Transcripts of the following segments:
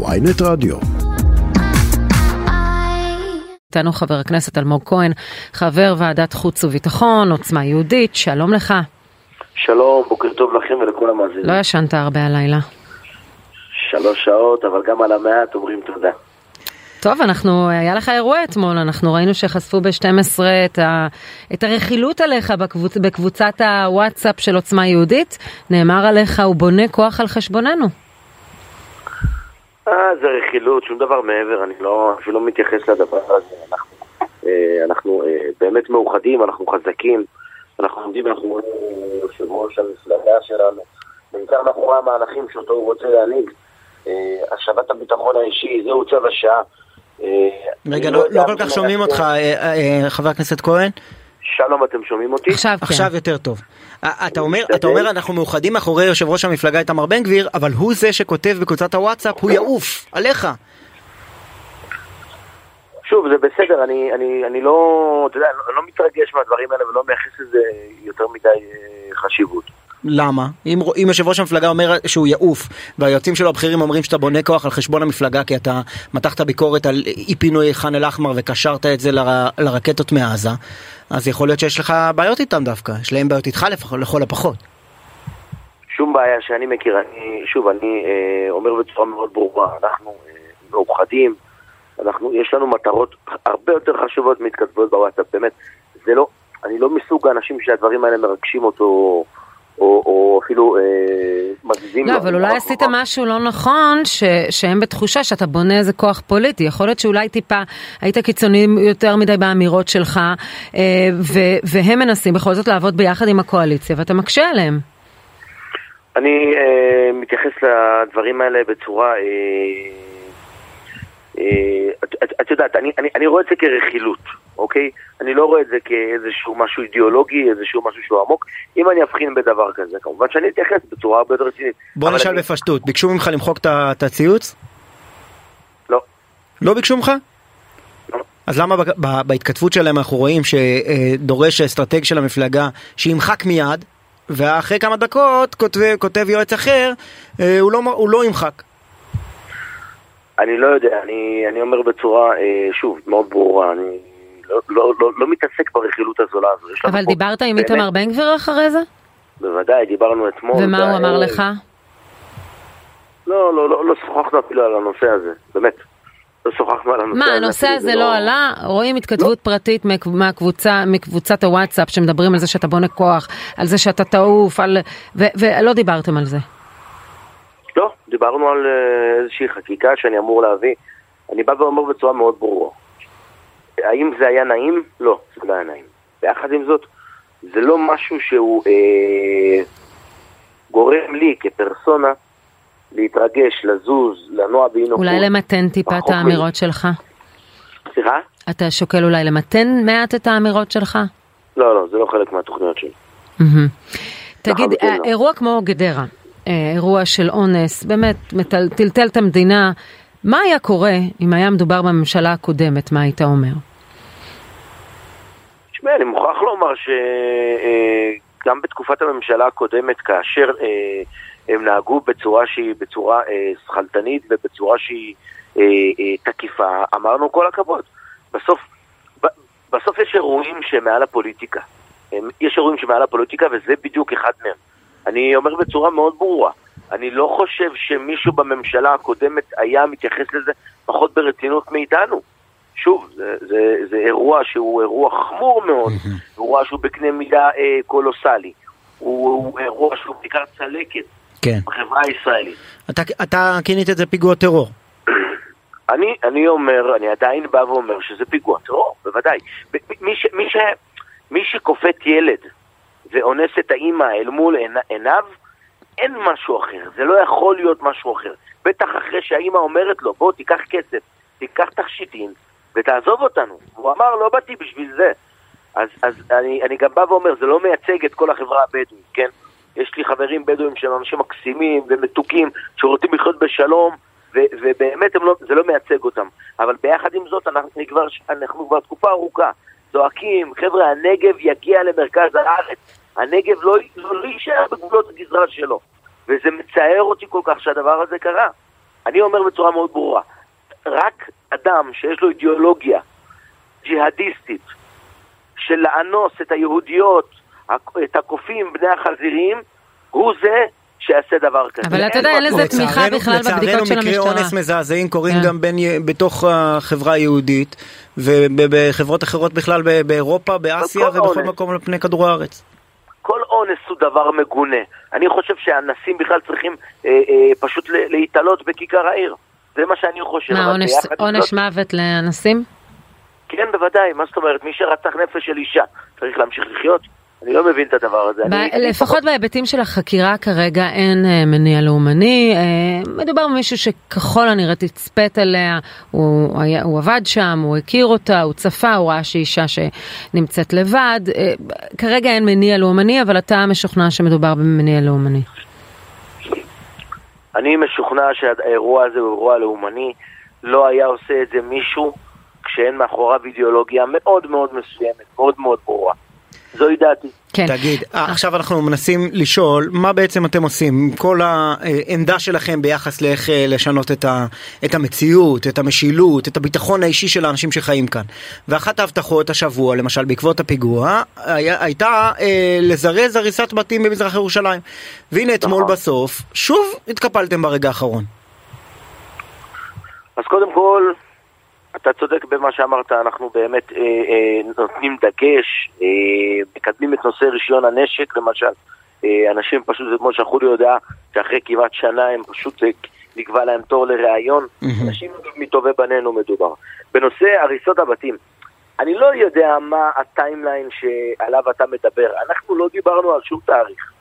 ויינט רדיו. איתנו חבר הכנסת אלמוג כהן, חבר ועדת חוץ וביטחון, עוצמה יהודית, שלום לך. שלום, בוקר טוב לכם ולכל המאזינים. לא ישנת הרבה הלילה. שלוש שעות, אבל גם על המעט אומרים תודה. טוב, אנחנו, היה לך אירוע אתמול, אנחנו ראינו שחשפו ב-12 את, ה, את הרכילות עליך בקבוצ, בקבוצת הוואטסאפ של עוצמה יהודית. נאמר עליך, הוא בונה כוח על חשבוננו. אה, זה רכילות, שום דבר מעבר, אני לא, אפילו לא מתייחס לדבר הזה. אנחנו, אה, אנחנו אה, באמת מאוחדים, אנחנו חזקים, אנחנו עומדים, אנחנו רואים יושב ראש המפלגה שלנו, בעיקר מאחורי המהלכים שאותו הוא רוצה להנהיג. אה, השבת הביטחון האישי, זהו צו השעה. אה, רגע, לא, לא כל כך שומעים. אותך, אה, אה, חבר הכנסת כהן. שלום, אתם שומעים אותי? עכשיו כן. עכשיו יותר טוב. אתה אומר. אתה אומר אנחנו מאוחדים מאחורי יושב ראש המפלגה איתמר בן גביר, אבל הוא זה שכותב בקבוצת הוואטסאפ, הוא יעוף, עליך. שוב, זה בסדר, אני, אני, אני לא, אתה יודע, אני לא מתרגש מהדברים האלה ולא מייחס לזה יותר מדי אה, חשיבות. למה? אם, אם יושב ראש המפלגה אומר שהוא יעוף, והיועצים שלו הבכירים אומרים שאתה בונה כוח על חשבון המפלגה כי אתה מתחת ביקורת על אי פינוי ח'אן אל-אחמר וקשרת את זה ל, לרקטות מעזה, אז יכול להיות שיש לך בעיות איתם דווקא, יש להם בעיות איתך לפח, לכל הפחות. שום בעיה שאני מכיר, אני, שוב, אני אה, אומר בצורה מאוד ברורה, אנחנו אה, מאוחדים, אנחנו, יש לנו מטרות הרבה יותר חשובות מהתכתבויות בוואטסאפ, באמת, זה לא, אני לא מסוג האנשים שהדברים האלה מרגשים אותו, או, או אפילו אה, מזיזים לא, לו. אבל אולי עשית משהו לא נכון, ש, שהם בתחושה שאתה בונה איזה כוח פוליטי. יכול להיות שאולי טיפה היית קיצוני יותר מדי באמירות שלך, אה, ו, והם מנסים בכל זאת לעבוד ביחד עם הקואליציה, ואתה מקשה עליהם. אני אה, מתייחס לדברים האלה בצורה... אה, אה, את, את, את יודעת, אני, אני, אני רואה את זה כרכילות, אוקיי? אני לא רואה את זה כאיזשהו משהו אידיאולוגי, איזשהו משהו שהוא עמוק. אם אני אבחין בדבר כזה, כמובן שאני אתייחס בצורה הרבה יותר רצינית. בוא נשאל אני- בפשטות, ביקשו ממך למחוק את הציוץ? לא. לא ביקשו ממך? לא. אז למה בהתכתבות שלהם אנחנו רואים שדורש האסטרטג של המפלגה שימחק מיד, ואחרי כמה דקות כותב, כותב יועץ אחר, אה, הוא לא, הוא לא ימחק. אני לא יודע, אני, אני אומר בצורה, אה, שוב, מאוד ברורה, אני לא, לא, לא, לא מתעסק ברכילות הזולה הזו. אבל דיברת עם איתמר בן גביר אחרי זה? בוודאי, דיברנו אתמול. ומה הוא אמר לך? לא, לא, לא, לא שוחחנו אפילו על הנושא הזה, באמת. לא שוחחנו על הנושא מה, הזה. הנושא אפילו, הזה זה לא עלה? רואים התכתבות פרטית מהק- מהקבוצה, מקבוצת הוואטסאפ שמדברים על זה שאתה בונה כוח, על זה שאתה תעוף, על... ו- ולא דיברתם על זה. לא, דיברנו על אה, איזושהי חקיקה שאני אמור להביא. אני בא ואומר בצורה מאוד ברורה. האם זה היה נעים? לא, זה לא היה נעים. ויחד עם זאת, זה לא משהו שהוא אה, גורם לי כפרסונה להתרגש, לזוז, לנוע באי נוחות. אולי למתן טיפה את האמירות שלך? סליחה? אתה שוקל אולי למתן מעט את האמירות שלך? לא, לא, זה לא חלק מהתוכניות שלי. תגיד, לחלוטין לא. אירוע כמו גדרה, אה, אירוע של אונס, באמת טלטל את המדינה, מה היה קורה אם היה מדובר בממשלה הקודמת, מה היית אומר? תשמע, אני מוכרח לומר שגם בתקופת הממשלה הקודמת, כאשר אה, הם נהגו בצורה שהיא בצורה אה, שכלתנית ובצורה שהיא אה, אה, תקיפה, אמרנו כל הכבוד. בסוף, בסוף יש אירועים שמעל הפוליטיקה. יש אירועים שמעל הפוליטיקה וזה בדיוק אחד מהם. אני אומר בצורה מאוד ברורה, אני לא חושב שמישהו בממשלה הקודמת היה מתייחס לזה פחות ברצינות מאיתנו. שוב, זה, זה, זה אירוע שהוא אירוע חמור מאוד, אירוע שהוא בקנה מידה אה, קולוסלי, הוא, הוא אירוע שהוא בעיקר צלקת כן. בחברה הישראלית. אתה, אתה כינית את זה פיגוע טרור. אני, אני אומר, אני עדיין בא ואומר שזה פיגוע טרור, בוודאי. מי, ש, מי, ש, מי שכופת ילד ואונס את האימא אל מול עיני- עיניו, אין משהו אחר, זה לא יכול להיות משהו אחר. בטח אחרי שהאימא אומרת לו, בוא תיקח כסף, תיקח תכשיטים ותעזוב אותנו. הוא אמר, לא באתי בשביל זה. אז, אז אני, אני גם בא ואומר, זה לא מייצג את כל החברה הבדואית, כן? יש לי חברים בדואים שהם אנשים מקסימים ומתוקים, שרוצים לחיות בשלום, ו, ובאמת לא, זה לא מייצג אותם. אבל ביחד עם זאת, אנחנו כבר, אנחנו כבר תקופה ארוכה זועקים, חבר'ה, הנגב יגיע למרכז הארץ. הנגב לא, לא, לא יישאר בגבולות הגזרה שלו. וזה מצער אותי כל כך שהדבר הזה קרה. אני אומר בצורה מאוד ברורה, רק אדם שיש לו אידיאולוגיה ג'יהאדיסטית של לאנוס את היהודיות, את הקופים, בני החזירים, הוא זה שיעשה דבר כזה. אבל אתה יודע, אין לזה תמיכה בכלל בבדיקות של המשטרה. לצערנו מקרי אונס מזעזעים קורים כן. גם בתוך החברה היהודית ובחברות אחרות בכלל באירופה, באסיה ובכל. מקום על פני כדור הארץ. דבר מגונה. אני חושב שאנסים בכלל צריכים אה, אה, פשוט להתעלות בכיכר העיר. זה מה שאני חושב. מה, עונש, עונש מוות לאנסים? כן, בוודאי, מה זאת אומרת? מי שרצח נפש של אישה צריך להמשיך לחיות? אני לא מבין את הדבר הזה. ב- אני, לפחות אני... בהיבטים של החקירה כרגע אין אה, מניע לאומני. אה, מדובר במישהו שככל הנראה תצפת עליה, הוא, היה, הוא עבד שם, הוא הכיר אותה, הוא צפה, הוא ראה שהיא אישה שנמצאת לבד. אה, כרגע אין מניע לאומני, אבל אתה משוכנע שמדובר במניע לאומני. אני משוכנע שהאירוע הזה הוא אירוע לאומני. לא היה עושה את זה מישהו כשאין מאחוריו אידיאולוגיה מאוד מאוד מסוימת, מאוד מאוד ברורה. זוהי דעתי. כן. תגיד, עכשיו אנחנו מנסים לשאול, מה בעצם אתם עושים כל העמדה שלכם ביחס לאיך אה, לשנות את, ה, את המציאות, את המשילות, את הביטחון האישי של האנשים שחיים כאן. ואחת ההבטחות השבוע, למשל בעקבות הפיגוע, היה, הייתה אה, לזרז הריסת בתים במזרח ירושלים. והנה אתמול נכון. בסוף, שוב התקפלתם ברגע האחרון. אז קודם כל, אתה צודק במה שאמרת, אנחנו באמת אה, אה, נותנים דגש, אה, מקדמים את נושא רישיון הנשק למשל. אה, אנשים פשוט, זה כמו שהחולי יודע, שאחרי כמעט שנה הם פשוט אה, נקבע להם תור לראיון. Mm-hmm. אנשים מטובי בנינו מדובר. בנושא הריסות הבתים, אני לא יודע מה הטיימליין שעליו אתה מדבר. אנחנו לא דיברנו על שום תאריך.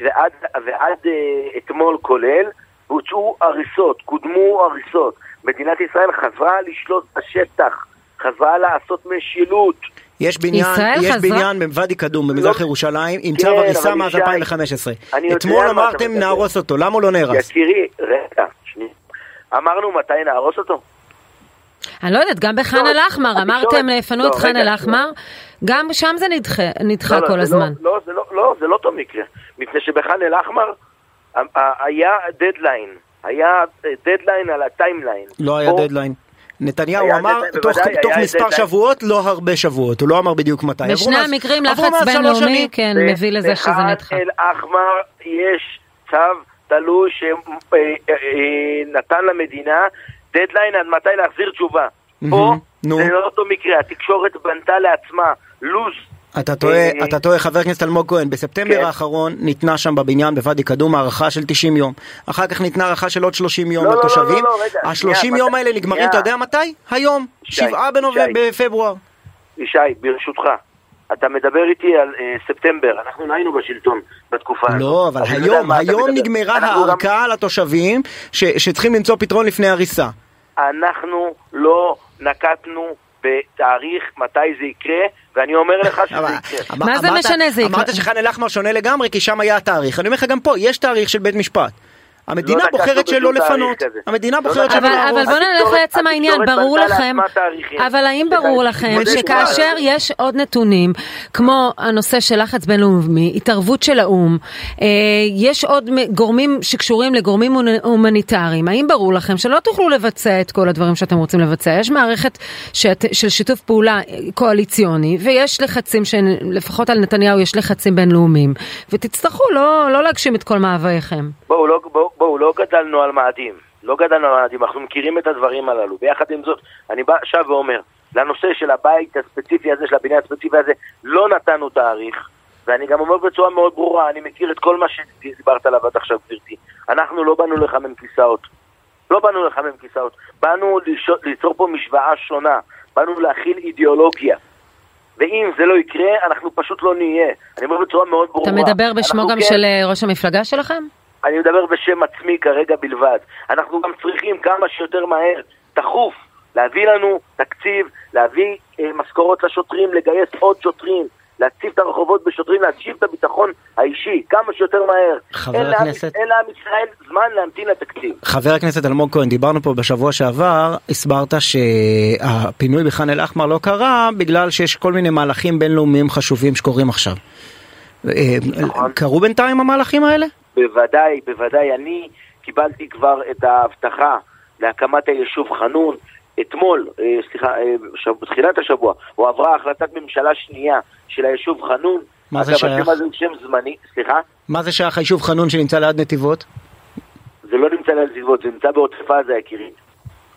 ועד, ועד אה, אתמול כולל, בוצעו הריסות, קודמו הריסות. מדינת ישראל חזרה לשלוט בשטח, חזרה לעשות משילות. יש בניין, יש חזרה... בניין בוואדי קדום במזרח לא... ירושלים עם צו כן, הריסה מאז 2015. אתמול אמרתם נהרוס אותו, למה הוא לא נהרס? יקירי, רגע, שנייה. אמרנו מתי נהרוס אותו? אני לא יודעת, גם בח'אן לא, אל-אחמר, אמרתם לפנות לא, ח'אן אל-אחמר, גם שם זה נדחה כל הזמן. לא, זה לא אותו מקרה, מפני שבח'אן אל-אחמר היה דדליין. היה דדליין על ה timeline. לא היה דדליין. נתניהו אמר תוך, תוך מספר שבועות, לא הרבה שבועות, הוא לא אמר בדיוק מתי. בשני המקרים לחץ בינלאומי, כן, מביא לזה שזה נדחה. אל-אחמר יש צו תלוי שנתן למדינה דדליין עד מתי להחזיר תשובה. פה זה לא אותו מקרה, התקשורת בנתה לעצמה לו"ז אתה טועה, אה, אתה טועה, חבר הכנסת אלמוג כהן, בספטמבר כן. האחרון ניתנה שם בבניין בוואדי קדום הארכה של 90 יום. אחר כך ניתנה הארכה של עוד 30 יום לא, לתושבים. לא, לא, לא, רגע. ה-30 יום האלה נגמרים, אתה יודע מתי? היום, 7 בפברואר. ישי, ברשותך. אתה מדבר איתי על אה, ספטמבר, אנחנו לא היינו בשלטון בתקופה הזאת. לא, אבל היום, היום נגמרה הארכה גם... לתושבים ש, שצריכים למצוא פתרון לפני הריסה. אנחנו לא נקטנו בתאריך מתי זה יקרה, ואני אומר לך שזה יקרה. מה זה משנה זה יקרה? אמרת שח'אן אל-אחמר שונה לגמרי, כי שם היה התאריך. אני אומר לך גם פה, יש תאריך של בית משפט. המדינה לא בוחרת שלא לפנות, המדינה לא בוחרת שלא להרוס. אבל בוא נלך לעצם העניין, ברור לכם, אבל האם ברור לכם שכאשר יש עוד נתונים, כמו הנושא של לחץ בינלאומי, התערבות של האו"ם, אה, יש עוד גורמים שקשורים לגורמים הומניטריים, האם ברור לכם שלא תוכלו לבצע את כל הדברים שאתם רוצים לבצע? יש מערכת של שיתוף פעולה קואליציוני, ויש לחצים, לפחות על נתניהו יש לחצים בינלאומיים, ותצטרכו לא, לא להגשים את כל מאווייכם. בואו, לא, בואו, בואו, לא גדלנו על מאדים. לא גדלנו על מאדים, אנחנו מכירים את הדברים הללו. ביחד עם זאת, אני בא שב ואומר, לנושא של הבית הספציפי הזה, של הבניין הספציפי הזה, לא נתנו תאריך. ואני גם אומר בצורה מאוד ברורה, אני מכיר את כל מה שדיברת עליו עד עכשיו, גברתי. אנחנו לא באנו לחמם כיסאות. לא באנו לחמם כיסאות. באנו ליצור פה משוואה שונה. באנו להכיל אידיאולוגיה. ואם זה לא יקרה, אנחנו פשוט לא נהיה. אני אומר בצורה מאוד ברורה. אתה מדבר בשמו גם כן... של אה, ראש המפלגה שלכם? אני מדבר בשם עצמי כרגע בלבד. אנחנו גם צריכים כמה שיותר מהר, דחוף, להביא לנו תקציב, להביא אה, משכורות לשוטרים, לגייס עוד שוטרים, להציב את הרחובות בשוטרים, להציב את הביטחון האישי כמה שיותר מהר. חבר אין הכנסת... אין לעם ישראל זמן להמתין לתקציב. חבר הכנסת אלמוג כהן, דיברנו פה בשבוע שעבר, הסברת שהפינוי בח'אן אל-אחמר לא קרה בגלל שיש כל מיני מהלכים בינלאומיים חשובים שקורים עכשיו. אה, נכון. קרו בינתיים המהלכים האלה? בוודאי, בוודאי. אני קיבלתי כבר את ההבטחה להקמת היישוב חנון. אתמול, אה, סליחה, אה, בתחילת השבוע, הועברה החלטת ממשלה שנייה של היישוב חנון. מה זה אגב, שייך? השם הזה הוא שם זמני, סליחה? מה זה שייך היישוב חנון שנמצא ליד נתיבות? זה לא נמצא לנתיבות, זה נמצא בעוטף עזה, יקירי.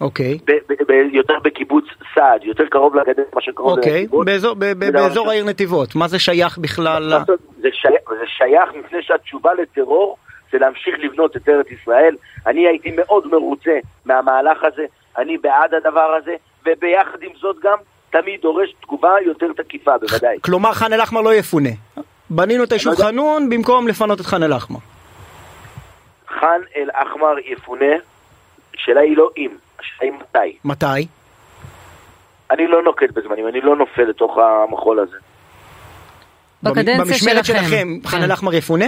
אוקיי. ב- יותר בקיבוץ סעד, יותר קרוב לגדר מאשר קרוב אוקיי, לנתיבות. דבר באזור. העיר נתיבות, מה זה שייך בכלל? זה שייך, זה שייך מפני שהתשובה לטרור זה להמשיך לבנות את ארץ ישראל. אני הייתי מאוד מרוצה מהמהלך הזה, אני בעד הדבר הזה, וביחד עם זאת גם תמיד דורש תגובה יותר תקיפה, בוודאי. כלומר ח'אן אל-אחמר לא יפונה. בנינו את היישוב לא. חנון במקום לפנות את ח'אן אל-אחמר. ח'אן אל-אחמר יפונה, השאלה היא לא אם, השאלה היא מתי. מתי? אני לא נוקט בזמנים, אני לא נופל לתוך המחול הזה. בקדנציה במשמרת שלכם. שלכם כן. אל-אחמר יפונה?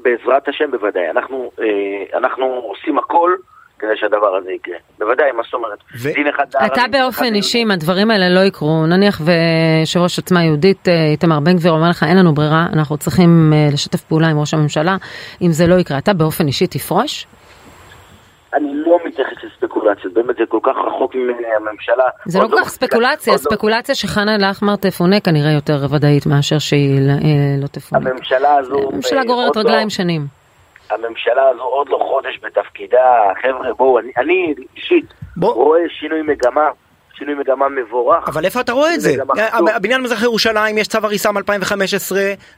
בעזרת השם בוודאי. אנחנו, אה, אנחנו עושים הכל כדי שהדבר הזה יקרה. בוודאי, מה זאת אומרת? ו- דין אחד אתה באופן. אישי, אם הדברים האלה לא יקרו, נניח ויושב ראש עוצמה יהודית אה, איתמר בן גביר אומר לך אין לנו ברירה, אנחנו צריכים אה, לשתף פעולה עם ראש הממשלה, אם זה לא יקרה, אתה באופן אישי תפרוש? אני לא מתייחס לספקולציות, באמת זה כל כך רחוק מהממשלה. זה לא עוד כל כך ספקולציה, לא- ספקולציה שחנה אל-אחמר תפונה כנראה יותר ודאית מאשר שהיא אה, לא תפונה. הממשלה הזו... הממשלה אה, גוררת לא- רגליים שנים. הממשלה הזו עוד לא חודש בתפקידה, חבר'ה בואו, אני, אישית. רואה שינוי מגמה, שינוי מגמה מבורך. אבל איפה אתה רואה את זה? חשוב. הבניין במזרח ירושלים יש צו הריסה מ-2015,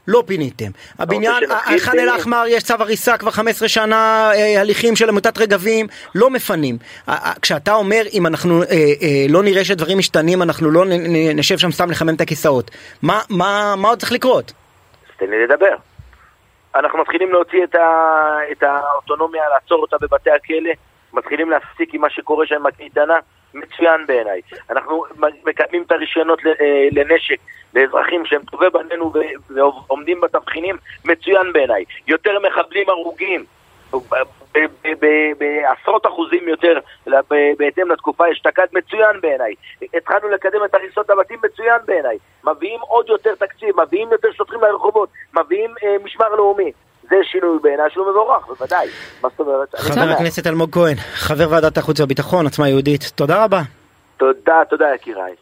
לא פיניתם. הבניין, ח'אן אל-אחמר יש צו הריסה כבר 15 שנה, אה, הליכים של עמותת רגבים, לא מפנים. אה, אה, כשאתה אומר אם אנחנו אה, אה, לא נראה שדברים משתנים, אנחנו לא נשב שם סתם לחמם את הכיסאות. מה- עוד צריך לקרות? תן לי לדבר. אנחנו מתחילים להוציא את, ה, את האוטונומיה, לעצור אותה בבתי הכלא, מתחילים להפסיק עם מה שקורה שם בקייטנה, מצוין בעיניי. אנחנו מקדמים את הרישיונות אה, לנשק לאזרחים שהם טובי בנינו ועומדים בתבחינים, מצוין בעיניי. יותר מחבלים הרוגים. בעשרות אחוזים יותר בהתאם לתקופה אשתקד מצוין בעיניי. התחלנו לקדם את הריסות הבתים מצוין בעיניי. מביאים עוד יותר תקציב, מביאים יותר שוטרים לרחובות, מביאים אה, משמר לאומי. זה שינוי בעיניי שהוא מבורך, בוודאי. מה זאת אומרת? חבר. הכנסת אלמוג כהן, חבר ועדת החוץ והביטחון, עוצמה יהודית, תודה רבה. תודה, תודה יקיריי.